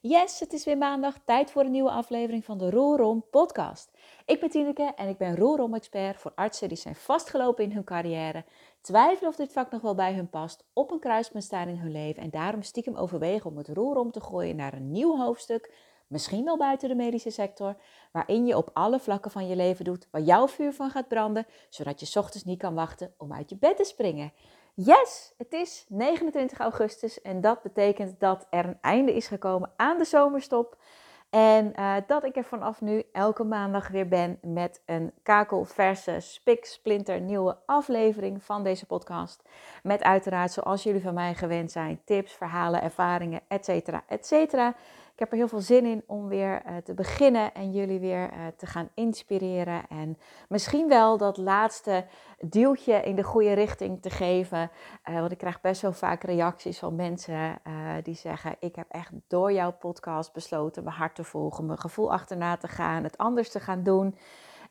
Yes, het is weer maandag, tijd voor een nieuwe aflevering van de Roerom podcast. Ik ben Tineke en ik ben Roerom-expert voor artsen die zijn vastgelopen in hun carrière, twijfelen of dit vak nog wel bij hun past, op een kruispunt staan in hun leven en daarom stiekem overwegen om het roer om te gooien naar een nieuw hoofdstuk, misschien wel buiten de medische sector, waarin je op alle vlakken van je leven doet waar jouw vuur van gaat branden, zodat je ochtends niet kan wachten om uit je bed te springen. Yes, het is 29 augustus en dat betekent dat er een einde is gekomen aan de zomerstop. En uh, dat ik er vanaf nu elke maandag weer ben met een kakelverse, spik, splinter nieuwe aflevering van deze podcast. Met uiteraard, zoals jullie van mij gewend zijn, tips, verhalen, ervaringen, etc. etcetera. Ik heb er heel veel zin in om weer uh, te beginnen en jullie weer uh, te gaan inspireren. En misschien wel dat laatste duwtje in de goede richting te geven. Uh, want ik krijg best wel vaak reacties van mensen die zeggen: Ik heb echt door jouw podcast besloten mijn hart te volgen, mijn gevoel achterna te gaan, het anders te gaan doen.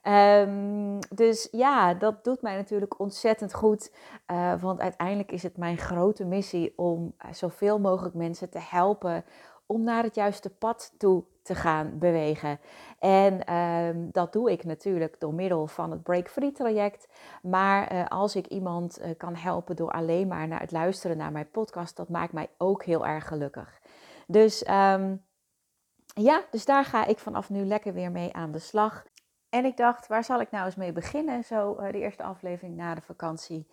Um, dus ja, dat doet mij natuurlijk ontzettend goed. Want uiteindelijk is het mijn grote missie om zoveel mogelijk mensen te helpen om naar het juiste pad toe te gaan bewegen. En um, dat doe ik natuurlijk door middel van het Break Free traject. Maar uh, als ik iemand uh, kan helpen door alleen maar naar het luisteren naar mijn podcast, dat maakt mij ook heel erg gelukkig. Dus um, ja, dus daar ga ik vanaf nu lekker weer mee aan de slag. En ik dacht, waar zal ik nou eens mee beginnen? Zo uh, de eerste aflevering na de vakantie.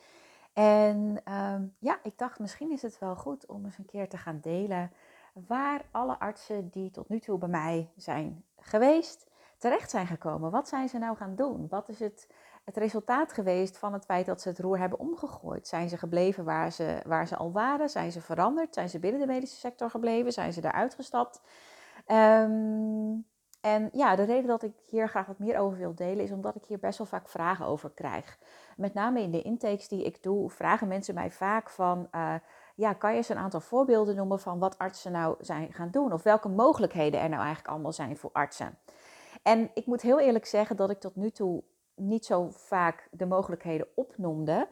En um, ja, ik dacht, misschien is het wel goed om eens een keer te gaan delen waar alle artsen die tot nu toe bij mij zijn geweest, terecht zijn gekomen. Wat zijn ze nou gaan doen? Wat is het, het resultaat geweest van het feit dat ze het roer hebben omgegooid? Zijn ze gebleven waar ze, waar ze al waren? Zijn ze veranderd? Zijn ze binnen de medische sector gebleven? Zijn ze eruit gestapt? Um, en ja, de reden dat ik hier graag wat meer over wil delen is omdat ik hier best wel vaak vragen over krijg. Met name in de intakes die ik doe, vragen mensen mij vaak van, uh, ja, kan je eens een aantal voorbeelden noemen van wat artsen nou zijn gaan doen? Of welke mogelijkheden er nou eigenlijk allemaal zijn voor artsen? En ik moet heel eerlijk zeggen dat ik tot nu toe niet zo vaak de mogelijkheden opnoemde,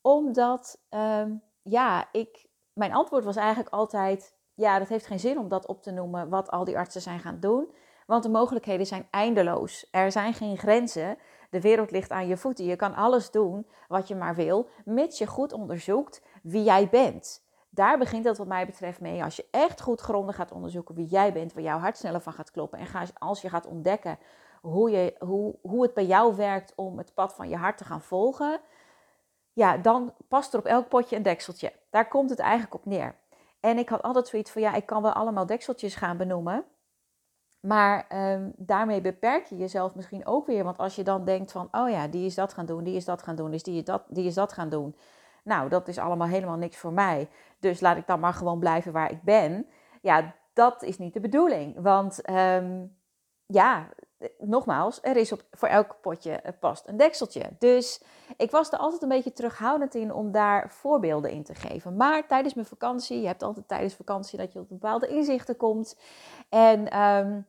omdat, um, ja, ik, mijn antwoord was eigenlijk altijd, ja, dat heeft geen zin om dat op te noemen, wat al die artsen zijn gaan doen. Want de mogelijkheden zijn eindeloos. Er zijn geen grenzen. De wereld ligt aan je voeten. Je kan alles doen wat je maar wil, mits je goed onderzoekt wie jij bent. Daar begint het wat mij betreft mee. Als je echt goed grondig gaat onderzoeken wie jij bent, waar jouw hart sneller van gaat kloppen. En als je gaat ontdekken hoe, je, hoe, hoe het bij jou werkt om het pad van je hart te gaan volgen. Ja, dan past er op elk potje een dekseltje. Daar komt het eigenlijk op neer. En ik had altijd zoiets van, ja, ik kan wel allemaal dekseltjes gaan benoemen. Maar um, daarmee beperk je jezelf misschien ook weer. Want als je dan denkt van, oh ja, die is dat gaan doen, die is dat gaan doen, dus die is dat, die is dat gaan doen. Nou, dat is allemaal helemaal niks voor mij. Dus laat ik dan maar gewoon blijven waar ik ben. Ja, dat is niet de bedoeling. Want um, ja, nogmaals, er is op, voor elk potje past een dekseltje. Dus ik was er altijd een beetje terughoudend in om daar voorbeelden in te geven. Maar tijdens mijn vakantie, je hebt altijd tijdens vakantie dat je op bepaalde inzichten komt. En um,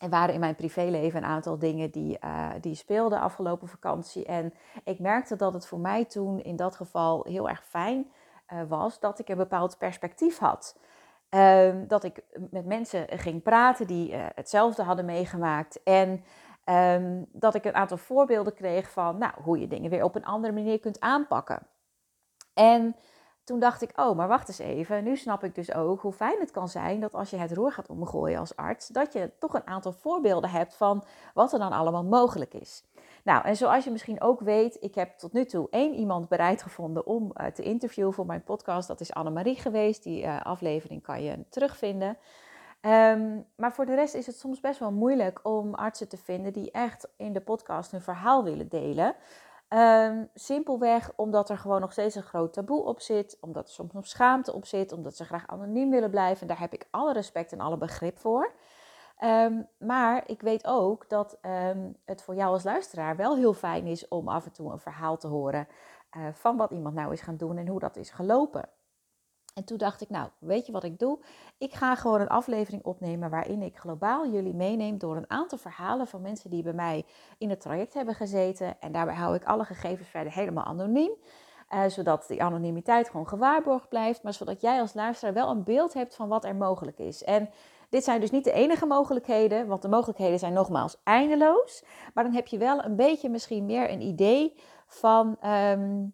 er waren in mijn privéleven een aantal dingen die, uh, die speelden afgelopen vakantie. En ik merkte dat het voor mij toen in dat geval heel erg fijn uh, was dat ik een bepaald perspectief had. Uh, dat ik met mensen ging praten die uh, hetzelfde hadden meegemaakt. En um, dat ik een aantal voorbeelden kreeg van nou, hoe je dingen weer op een andere manier kunt aanpakken. En toen dacht ik, oh, maar wacht eens even. Nu snap ik dus ook hoe fijn het kan zijn dat als je het roer gaat omgooien als arts, dat je toch een aantal voorbeelden hebt van wat er dan allemaal mogelijk is. Nou, en zoals je misschien ook weet, ik heb tot nu toe één iemand bereid gevonden om uh, te interviewen voor mijn podcast. Dat is Annemarie geweest. Die uh, aflevering kan je terugvinden. Um, maar voor de rest is het soms best wel moeilijk om artsen te vinden die echt in de podcast hun verhaal willen delen. Um, simpelweg omdat er gewoon nog steeds een groot taboe op zit, omdat er soms nog schaamte op zit, omdat ze graag anoniem willen blijven. En daar heb ik alle respect en alle begrip voor. Um, maar ik weet ook dat um, het voor jou als luisteraar wel heel fijn is om af en toe een verhaal te horen uh, van wat iemand nou is gaan doen en hoe dat is gelopen. En toen dacht ik, nou, weet je wat ik doe? Ik ga gewoon een aflevering opnemen waarin ik globaal jullie meeneem door een aantal verhalen van mensen die bij mij in het traject hebben gezeten. En daarbij hou ik alle gegevens verder helemaal anoniem. Uh, zodat die anonimiteit gewoon gewaarborgd blijft. Maar zodat jij als luisteraar wel een beeld hebt van wat er mogelijk is. En Dit zijn dus niet de enige mogelijkheden, want de mogelijkheden zijn nogmaals eindeloos. Maar dan heb je wel een beetje misschien meer een idee van, ehm,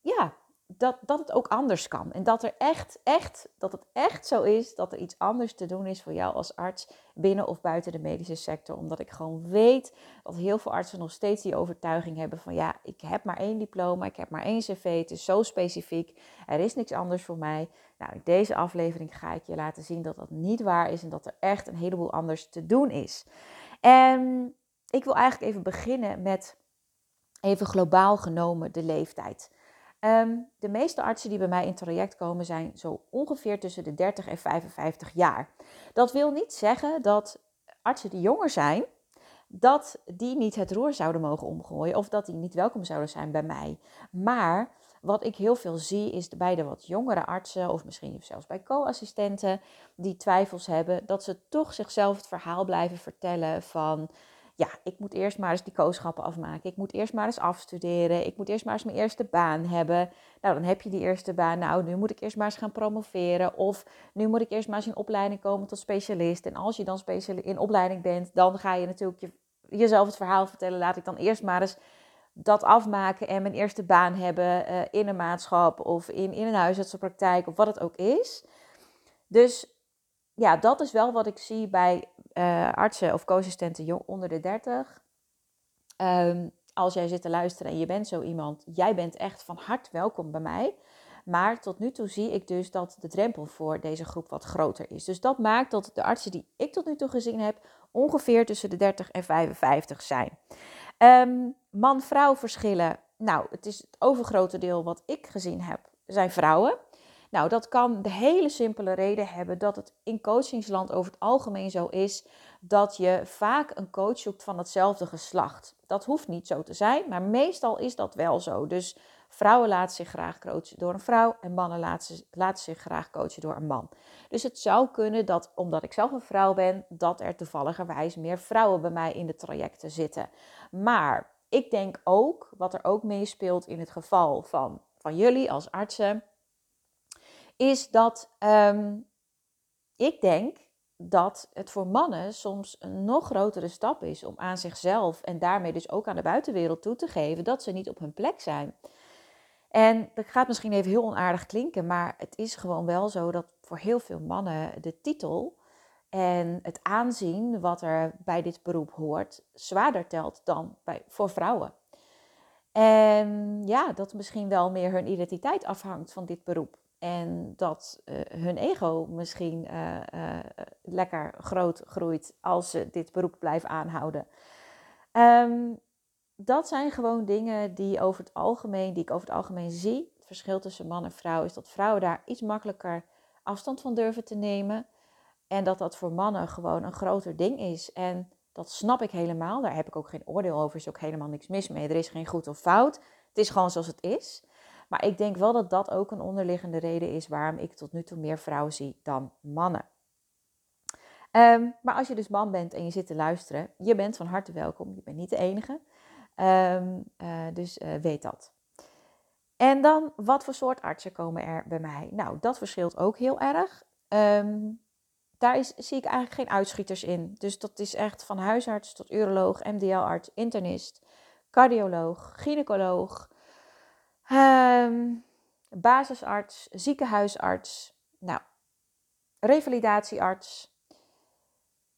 ja, dat, dat het ook anders kan. En dat er echt, echt, dat het echt zo is dat er iets anders te doen is voor jou als arts binnen of buiten de medische sector. Omdat ik gewoon weet dat heel veel artsen nog steeds die overtuiging hebben van ja, ik heb maar één diploma, ik heb maar één cv, het is zo specifiek, er is niks anders voor mij. Nou, in deze aflevering ga ik je laten zien dat dat niet waar is en dat er echt een heleboel anders te doen is. En ik wil eigenlijk even beginnen met even globaal genomen de leeftijd. Ehm, de meeste artsen die bij mij in traject komen zijn zo ongeveer tussen de 30 en 55 jaar. Dat wil niet zeggen dat artsen die jonger zijn, dat die niet het roer zouden mogen omgooien of dat die niet welkom zouden zijn bij mij. Maar wat ik heel veel zie is bij de wat jongere artsen of misschien zelfs bij co-assistenten die twijfels hebben, dat ze toch zichzelf het verhaal blijven vertellen van ja, ik moet eerst maar eens die kooschappen afmaken. Ik moet eerst maar eens afstuderen. Ik moet eerst maar eens mijn eerste baan hebben. Nou, dan heb je die eerste baan. Nou, nu moet ik eerst maar eens gaan promoveren. Of nu moet ik eerst maar eens in opleiding komen tot specialist. En als je dan in opleiding bent, dan ga je natuurlijk je, jezelf het verhaal vertellen. Laat ik dan eerst maar eens dat afmaken en mijn eerste baan hebben uh, in een maatschap of in, in een huisartsenpraktijk of wat het ook is. Dus ja, dat is wel wat ik zie bij uh, artsen of co-assistenten onder de 30. Ehm, als jij zit te luisteren en je bent zo iemand, jij bent echt van harte welkom bij mij. Maar tot nu toe zie ik dus dat de drempel voor deze groep wat groter is. Dus dat maakt dat de artsen die ik tot nu toe gezien heb, ongeveer tussen de 30 en 55 zijn. Um, Man-vrouw verschillen. Nou, het is het overgrote deel wat ik gezien heb, zijn vrouwen. Nou, dat kan de hele simpele reden hebben dat het in coachingsland over het algemeen zo is dat je vaak een coach zoekt van hetzelfde geslacht. Dat hoeft niet zo te zijn, maar meestal is dat wel zo. Dus vrouwen laten zich graag coachen door een vrouw en mannen laten, laten zich graag coachen door een man. Dus het zou kunnen dat, omdat ik zelf een vrouw ben, dat er toevalligerwijs meer vrouwen bij mij in de trajecten zitten. Maar ik denk ook, wat er ook meespeelt in het geval van, van jullie als artsen, is dat ehm, ik denk dat het voor mannen soms een nog grotere stap is om aan zichzelf en daarmee dus ook aan de buitenwereld toe te geven dat ze niet op hun plek zijn. En dat gaat misschien even heel onaardig klinken, maar het is gewoon wel zo dat voor heel veel mannen de titel en het aanzien wat er bij dit beroep hoort zwaarder telt dan bij, voor vrouwen. En ja, dat misschien wel meer hun identiteit afhangt van dit beroep. En dat uh, hun ego misschien uh, uh, lekker groot groeit als ze dit beroep blijven aanhouden. Um, dat zijn gewoon dingen die over het algemeen, die ik over het algemeen zie. Het verschil tussen man en vrouw is dat vrouwen daar iets makkelijker afstand van durven te nemen. En dat dat voor mannen gewoon een groter ding is. En dat snap ik helemaal. Daar heb ik ook geen oordeel over. Er is ook helemaal niks mis mee. Er is geen goed of fout. Het is gewoon zoals het is. Maar ik denk wel dat dat ook een onderliggende reden is waarom ik tot nu toe meer vrouwen zie dan mannen. Um, maar als je dus man bent en je zit te luisteren, je bent van harte welkom. Je bent niet de enige. Um, uh, dus uh, weet dat. En dan, wat voor soort artsen komen er bij mij? Nou, dat verschilt ook heel erg. Um, daar is, zie ik eigenlijk geen uitschieters in. Dus dat is echt van huisarts tot uroloog, MDL-arts, internist, cardioloog, gynaecoloog, Um, basisarts, ziekenhuisarts, nou, revalidatiearts.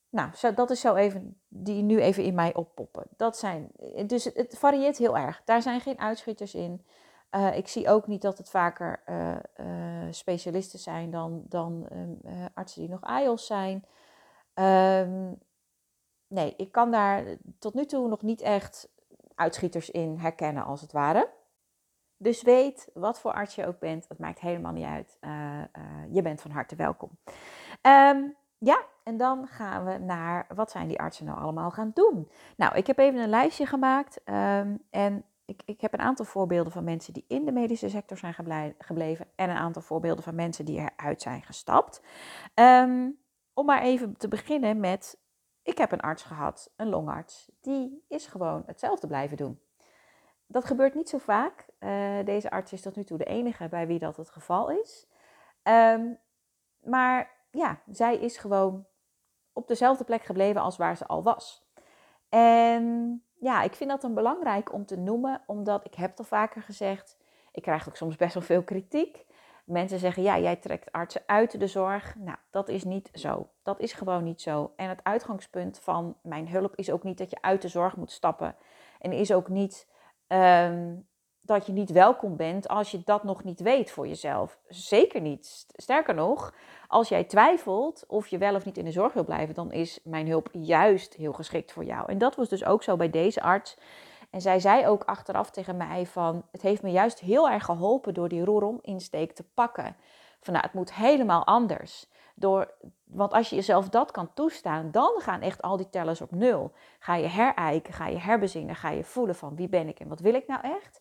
Nou, zo, dat is zo even, die nu even in mij oppoppen. Dat zijn, dus het, varieert heel erg. Daar zijn geen uitschieters in. Uh, ik zie ook niet dat het vaker uh, uh, specialisten zijn dan, dan um, artsen die nog AIOS zijn. Um, nee, ik kan daar tot nu toe nog niet echt uitschieters in herkennen, als het ware. Dus weet wat voor arts je ook bent, het maakt helemaal niet uit. Uh, uh, je bent van harte welkom. Um, ja, en dan gaan we naar wat zijn die artsen nou allemaal gaan doen. Nou, ik heb even een lijstje gemaakt um, en ik, ik, heb een aantal voorbeelden van mensen die in de medische sector zijn gebleven en een aantal voorbeelden van mensen die eruit zijn gestapt. Um, om maar even te beginnen met, ik heb een arts gehad, een longarts, die is gewoon hetzelfde blijven doen. Dat gebeurt niet zo vaak. Uh, deze arts is tot nu toe de enige bij wie dat het geval is. Um, maar ja, zij is gewoon op dezelfde plek gebleven als waar ze al was. En ja, ik vind dat een belangrijk om te noemen, omdat ik heb het al vaker gezegd, ik krijg ook soms best wel veel kritiek. Mensen zeggen, ja, jij trekt artsen uit de zorg. Nou, dat is niet zo. Dat is gewoon niet zo. En het uitgangspunt van mijn hulp is ook niet dat je uit de zorg moet stappen. En is ook niet ehm, dat je niet welkom bent als je dat nog niet weet voor jezelf. Zeker niet. Sterker nog, als jij twijfelt of je wel of niet in de zorg wil blijven, dan is mijn hulp juist heel geschikt voor jou. En dat was dus ook zo bij deze arts. En zij zei ook achteraf tegen mij van, het heeft me juist heel erg geholpen door die roerom-insteek te pakken. Van nou, het moet helemaal anders. Door, want als je jezelf dat kan toestaan, dan gaan echt al die tellers op nul. Ga je herijken, ga je herbezinnen, ga je voelen van wie ben ik en wat wil ik nou echt.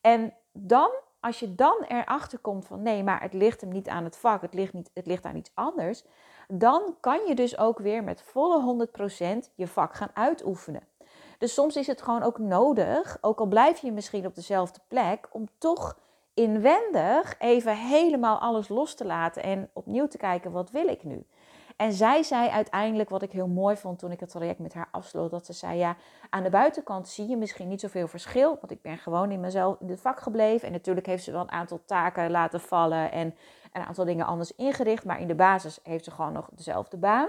En dan, als je dan erachter komt van nee, maar het ligt hem niet aan het vak, het ligt, niet, het ligt aan iets anders. Dan kan je dus ook weer met volle 100% je vak gaan uitoefenen. Dus soms is het gewoon ook nodig, ook al blijf je misschien op dezelfde plek, om toch inwendig even helemaal alles los te laten en opnieuw te kijken, wat wil ik nu? En zij zei uiteindelijk, wat ik heel mooi vond toen ik het traject met haar afsloot, dat ze zei, ja, aan de buitenkant zie je misschien niet zoveel verschil, want ik ben gewoon in mezelf in het vak gebleven. En natuurlijk heeft ze wel een aantal taken laten vallen en een aantal dingen anders ingericht, maar in de basis heeft ze gewoon nog dezelfde baan.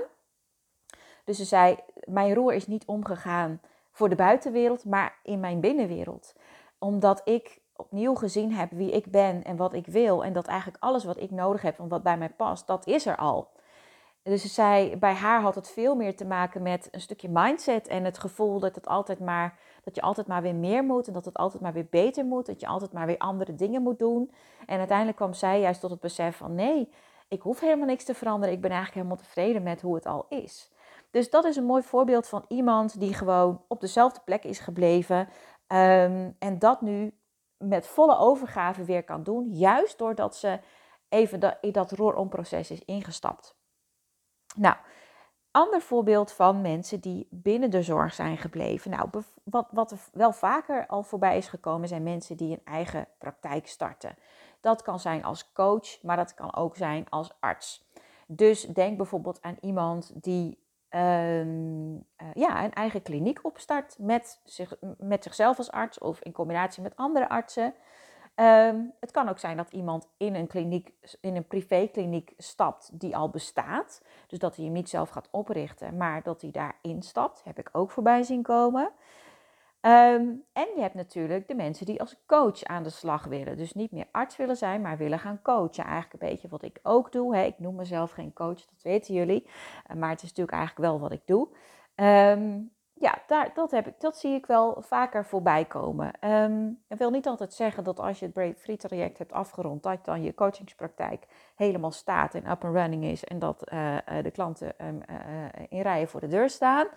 Dus ze zei, mijn roer is niet omgegaan voor de buitenwereld, maar in mijn binnenwereld. Omdat ik opnieuw gezien heb wie ik ben en wat ik wil. En dat eigenlijk alles wat ik nodig heb en wat bij mij past, dat is er al. Dus ze bij haar had het veel meer te maken met een stukje mindset en het gevoel dat, het altijd maar, dat je altijd maar weer meer moet en dat het altijd maar weer beter moet, dat je altijd maar weer andere dingen moet doen. En uiteindelijk kwam zij juist tot het besef van nee, ik hoef helemaal niks te veranderen, ik ben eigenlijk helemaal tevreden met hoe het al is. Dus dat is een mooi voorbeeld van iemand die gewoon op dezelfde plek is gebleven ehm, en dat nu met volle overgave weer kan doen, juist doordat ze even dat, dat roeromproces is ingestapt. Nou, ander voorbeeld van mensen die binnen de zorg zijn gebleven. Nou, wat, wat er wel vaker al voorbij is gekomen, zijn mensen die een eigen praktijk starten. Dat kan zijn als coach, maar dat kan ook zijn als arts. Dus denk bijvoorbeeld aan iemand die Ehm, eh, ja, een eigen kliniek opstart met, met zichzelf als arts of in combinatie met andere artsen. Ehm, het kan ook zijn dat iemand in een kliniek, in een privékliniek stapt die al bestaat. Dus dat hij hem niet zelf gaat oprichten, maar dat hij daarin stapt. Heb ik ook voorbij zien komen. Ehm, en je hebt natuurlijk de mensen die als coach aan de slag willen. Dus niet meer arts willen zijn, maar willen gaan coachen. Eigenlijk een beetje wat ik ook doe. Hè. Ik noem mezelf geen coach, dat weten jullie. Eh, maar het is natuurlijk eigenlijk wel wat ik doe. Ehm, ja, daar, dat, heb ik, dat zie ik wel vaker voorbij komen. Um, ik wil niet altijd zeggen dat als je het Break Free traject hebt afgerond, dat dan je coachingspraktijk helemaal staat en up and running is en dat uh, de klanten in rijen voor de deur staan.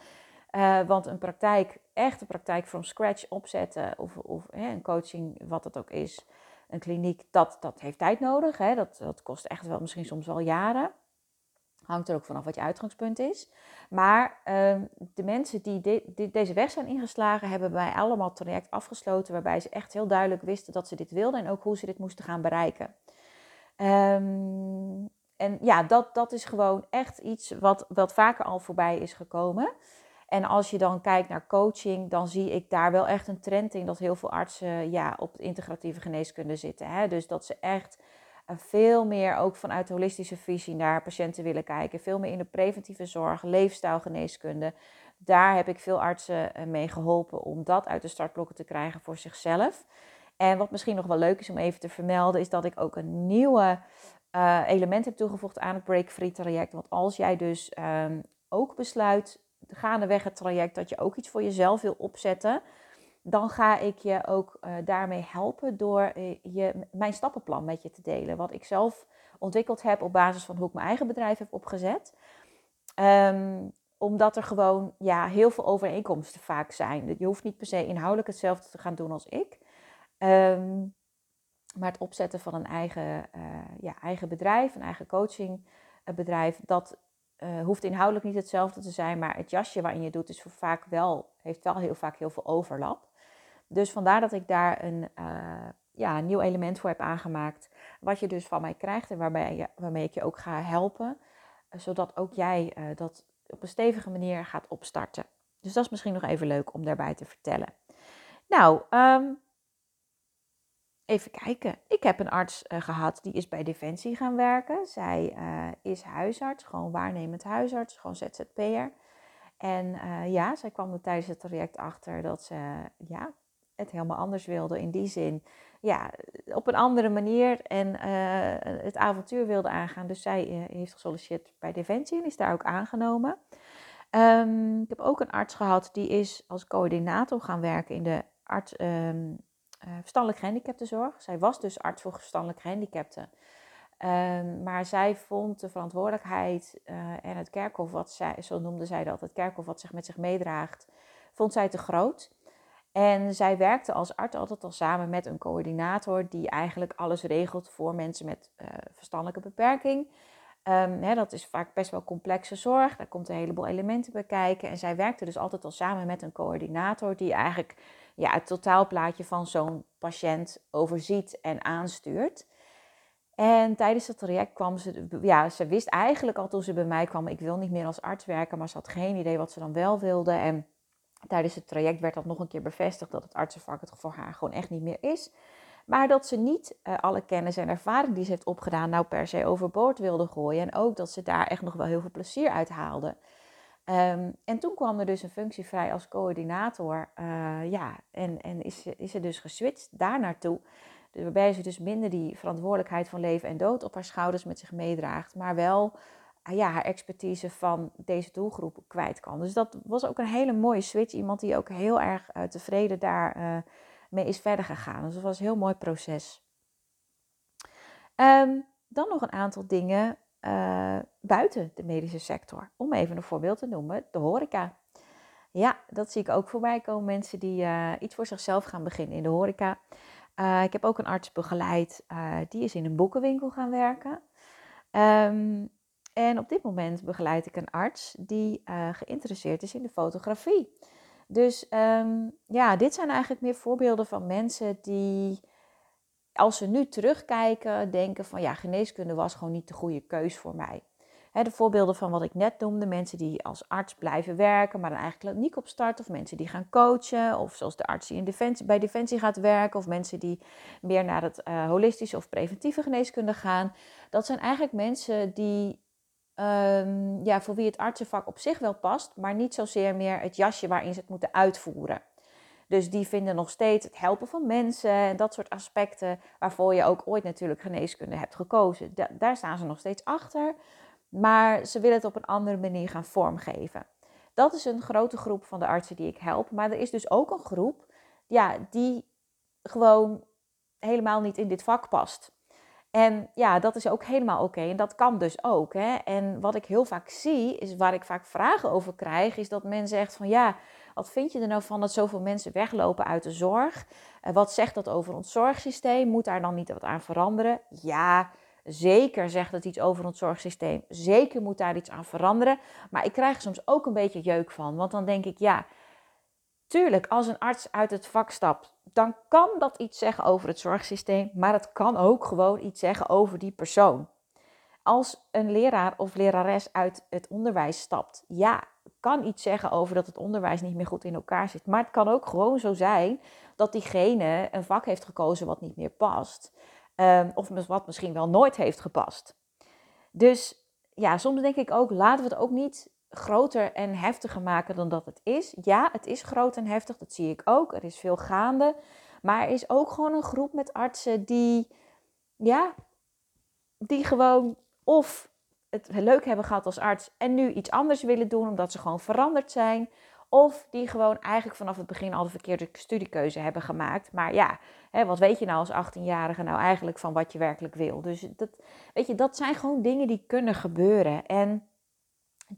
Want een praktijk, echt een praktijk from scratch opzetten, of, of hè, een coaching, wat het ook is, een kliniek, dat, dat heeft tijd nodig. Hè. Dat, dat kost echt wel misschien soms wel jaren. Hangt er ook vanaf wat je uitgangspunt is. Maar uh, de mensen die de, deze weg zijn ingeslagen, hebben bij allemaal traject afgesloten. Waarbij ze echt heel duidelijk wisten dat ze dit wilden en ook hoe ze dit moesten gaan bereiken. Um, en ja, dat, dat is gewoon echt iets wat, wat vaker al voorbij is gekomen. En als je dan kijkt naar coaching, dan zie ik daar wel echt een trend in dat heel veel artsen ja, op integratieve geneeskunde zitten. Hè? Dus dat ze echt veel meer ook vanuit de holistische visie naar patiënten willen kijken. Veel meer in de preventieve zorg, leefstijlgeneeskunde. Daar heb ik veel artsen eh, mee geholpen om dat uit de startblokken te krijgen voor zichzelf. En wat misschien nog wel leuk is om even te vermelden, is dat ik ook een nieuwe uh, element heb toegevoegd aan het Break Free traject. Want als jij dus um, ook besluit gaandeweg het traject dat je ook iets voor jezelf wil opzetten, dan ga ik je ook uh, daarmee helpen door uh, je, mijn stappenplan met je te delen. Wat ik zelf ontwikkeld heb op basis van hoe ik mijn eigen bedrijf heb opgezet. Um, omdat er gewoon ja, heel veel overeenkomsten vaak zijn. Je hoeft niet per se inhoudelijk hetzelfde te gaan doen als ik. Um, maar het opzetten van een eigen, uh, ja, eigen bedrijf, een eigen coachingbedrijf, dat hoeft inhoudelijk niet hetzelfde te zijn, maar het jasje waarin je doet is voor vaak wel, heeft wel heel vaak heel veel overlap. Dus vandaar dat ik daar een, uh, ja, nieuw element voor heb aangemaakt, wat je dus van mij krijgt en waarbij waarmee ik je ook ga helpen, uh, zodat ook jij dat op een stevige manier gaat opstarten. Dus dat is misschien nog even leuk om daarbij te vertellen. Nou, ehm, even kijken. Ik heb een arts gehad die is bij Defensie gaan werken. Zij is huisarts, gewoon waarnemend huisarts, gewoon ZZP'er. En ja, zij kwam er tijdens het traject achter dat ze ja, het helemaal anders wilde. In die zin, ja, op een andere manier en het avontuur wilde aangaan. Dus zij heeft gesolliciteerd bij Defensie en is daar ook aangenomen. Um, ik heb ook een arts gehad die is als coördinator gaan werken in de arts, um, verstandelijk gehandicaptenzorg. Zij was dus arts voor verstandelijk gehandicapten. Um, maar zij vond de verantwoordelijkheid en het kerkhof, wat zij, zo noemde zij dat, het kerkhof wat zich met zich meedraagt, vond zij te groot. En zij werkte als arts altijd al samen met een coördinator die eigenlijk alles regelt voor mensen met uh, verstandelijke beperking. Um, hè, dat is vaak best wel complexe zorg. Daar komt een heleboel elementen bij kijken. En zij werkte dus altijd al samen met een coördinator die eigenlijk ja, het totaalplaatje van zo'n patiënt overziet en aanstuurt. En tijdens het traject kwam ze, ja, ze wist eigenlijk al toen ze bij mij kwam, ik wil niet meer als arts werken, maar ze had geen idee wat ze dan wel wilde. En tijdens het traject werd dat nog een keer bevestigd dat het artsenvak het voor haar gewoon echt niet meer is. Maar dat ze niet uh, alle kennis en ervaring die ze heeft opgedaan nou per se overboord wilde gooien. En ook dat ze daar echt nog wel heel veel plezier uit haalde. Um, en toen kwam er dus een functie vrij als coördinator. Uh, ja, en, en is, is ze dus geswitcht daar naartoe. Dus waarbij ze dus minder die verantwoordelijkheid van leven en dood op haar schouders met zich meedraagt. Maar wel ja, haar expertise van deze doelgroep kwijt kan. Dus dat was ook een hele mooie switch. Iemand die ook heel erg uh, tevreden daar mee is verder gegaan. Dus dat was een heel mooi proces. Um, dan nog een aantal dingen uh, buiten de medische sector. Om even een voorbeeld te noemen, de horeca. Ja, dat zie ik ook voorbij komen. Mensen die iets voor zichzelf gaan beginnen in de horeca. Ik heb ook een arts begeleid, die is in een boekenwinkel gaan werken. Um, en op dit moment begeleid ik een arts die geïnteresseerd is in de fotografie. Dus um, ja, dit zijn eigenlijk meer voorbeelden van mensen die als ze nu terugkijken, denken van ja, geneeskunde was gewoon niet de goede keus voor mij. de voorbeelden van wat ik net noemde, mensen die als arts blijven werken, maar dan eigenlijk kliniek opstarten, of mensen die gaan coachen, of zoals de arts die in bij Defensie gaat werken, of mensen die meer naar het uh, holistische of preventieve geneeskunde gaan. Dat zijn eigenlijk mensen die, um, ja, voor wie het artsenvak op zich wel past, maar niet zozeer meer het jasje waarin ze het moeten uitvoeren. Dus die vinden nog steeds het helpen van mensen en dat soort aspecten waarvoor je ook ooit natuurlijk geneeskunde hebt gekozen. daar staan ze nog steeds achter, maar ze willen het op een andere manier gaan vormgeven. Dat is een grote groep van de artsen die ik help, maar er is dus ook een groep ja, die gewoon helemaal niet in dit vak past. En ja, dat is ook helemaal oké. En dat kan dus ook. Hè? En wat ik heel vaak zie, is waar ik vaak vragen over krijg, is dat men zegt van ja, wat vind je er nou van dat zoveel mensen weglopen uit de zorg? Wat zegt dat over ons zorgsysteem? Moet daar dan niet wat aan veranderen? Ja, zeker zegt het iets over ons zorgsysteem. Zeker moet daar iets aan veranderen. Maar ik krijg er soms ook een beetje jeuk van. Want dan denk ik, ja, tuurlijk, als een arts uit het vak stapt, dan kan dat iets zeggen over het zorgsysteem. Maar het kan ook gewoon iets zeggen over die persoon. Als een leraar of lerares uit het onderwijs stapt, ja, kan iets zeggen over dat het onderwijs niet meer goed in elkaar zit. Maar het kan ook gewoon zo zijn dat diegene een vak heeft gekozen wat niet meer past. Um, of wat misschien wel nooit heeft gepast. Dus ja, soms denk ik ook, laten we het ook niet groter en heftiger maken dan dat het is. Ja, het is groot en heftig, dat zie ik ook. Er is veel gaande. Maar er is ook gewoon een groep met artsen die, ja, die gewoon of het leuk hebben gehad als arts en nu iets anders willen doen omdat ze gewoon veranderd zijn. Of die gewoon eigenlijk vanaf het begin al de verkeerde studiekeuze hebben gemaakt. Maar ja, hè, wat weet je nou als 18-jarige nou eigenlijk van wat je werkelijk wil? Dus dat, weet je, dat zijn gewoon dingen die kunnen gebeuren. En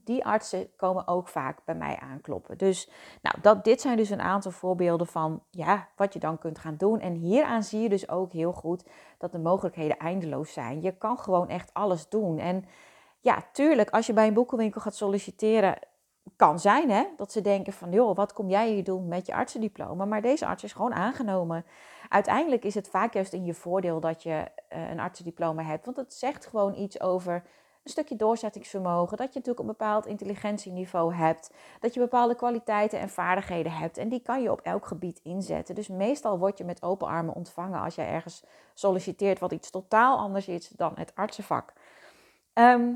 die artsen komen ook vaak bij mij aankloppen. Dus nou, dat, dit zijn dus een aantal voorbeelden van ja, wat je dan kunt gaan doen. En hieraan zie je dus ook heel goed dat de mogelijkheden eindeloos zijn. Je kan gewoon echt alles doen. En ja, tuurlijk, als je bij een boekenwinkel gaat solliciteren, kan zijn hè, dat ze denken van, joh, wat kom jij hier doen met je artsendiploma? Maar deze arts is gewoon aangenomen. Uiteindelijk is het vaak juist in je voordeel dat je uh, een artsendiploma hebt, want het zegt gewoon iets over een stukje doorzettingsvermogen, dat je natuurlijk een bepaald intelligentieniveau hebt, dat je bepaalde kwaliteiten en vaardigheden hebt en die kan je op elk gebied inzetten. Dus meestal word je met open armen ontvangen als jij ergens solliciteert wat iets totaal anders is dan het artsenvak. Ehm,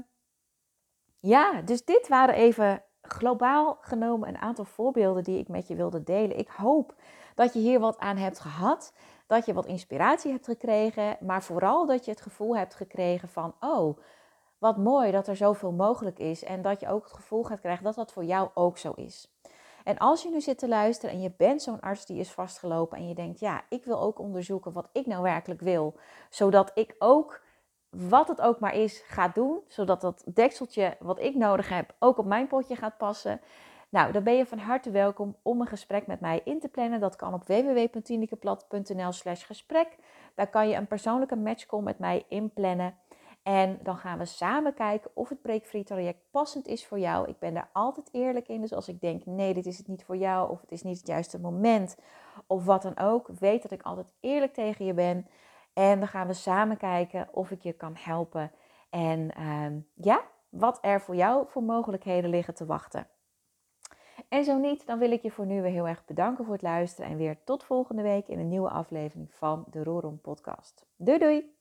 ja, dus dit waren even globaal genomen een aantal voorbeelden die ik met je wilde delen. Ik hoop dat je hier wat aan hebt gehad, dat je wat inspiratie hebt gekregen, maar vooral dat je het gevoel hebt gekregen van, oh, wat mooi dat er zoveel mogelijk is en dat je ook het gevoel gaat krijgen dat dat voor jou ook zo is. En als je nu zit te luisteren en je bent zo'n arts die is vastgelopen en je denkt, ja, ik wil ook onderzoeken wat ik nou werkelijk wil, zodat ik ook wat het ook maar is, ga doen. Zodat dat dekseltje wat ik nodig heb ook op mijn potje gaat passen. Nou, dan ben je van harte welkom om een gesprek met mij in te plannen. Dat kan op www.tinikeplat.nl slash gesprek. Daar kan je een persoonlijke matchcall met mij inplannen. En dan gaan we samen kijken of het breekfree traject passend is voor jou. Ik ben daar altijd eerlijk in. Dus als ik denk, nee, dit is het niet voor jou. Of het is niet het juiste moment. Of wat dan ook. Weet dat ik altijd eerlijk tegen je ben. En dan gaan we samen kijken of ik je kan helpen. En ehm, ja, wat er voor jou voor mogelijkheden liggen te wachten. En zo niet, dan wil ik je voor nu weer heel erg bedanken voor het luisteren. En weer tot volgende week in een nieuwe aflevering van de Rorom Podcast. Doei doei!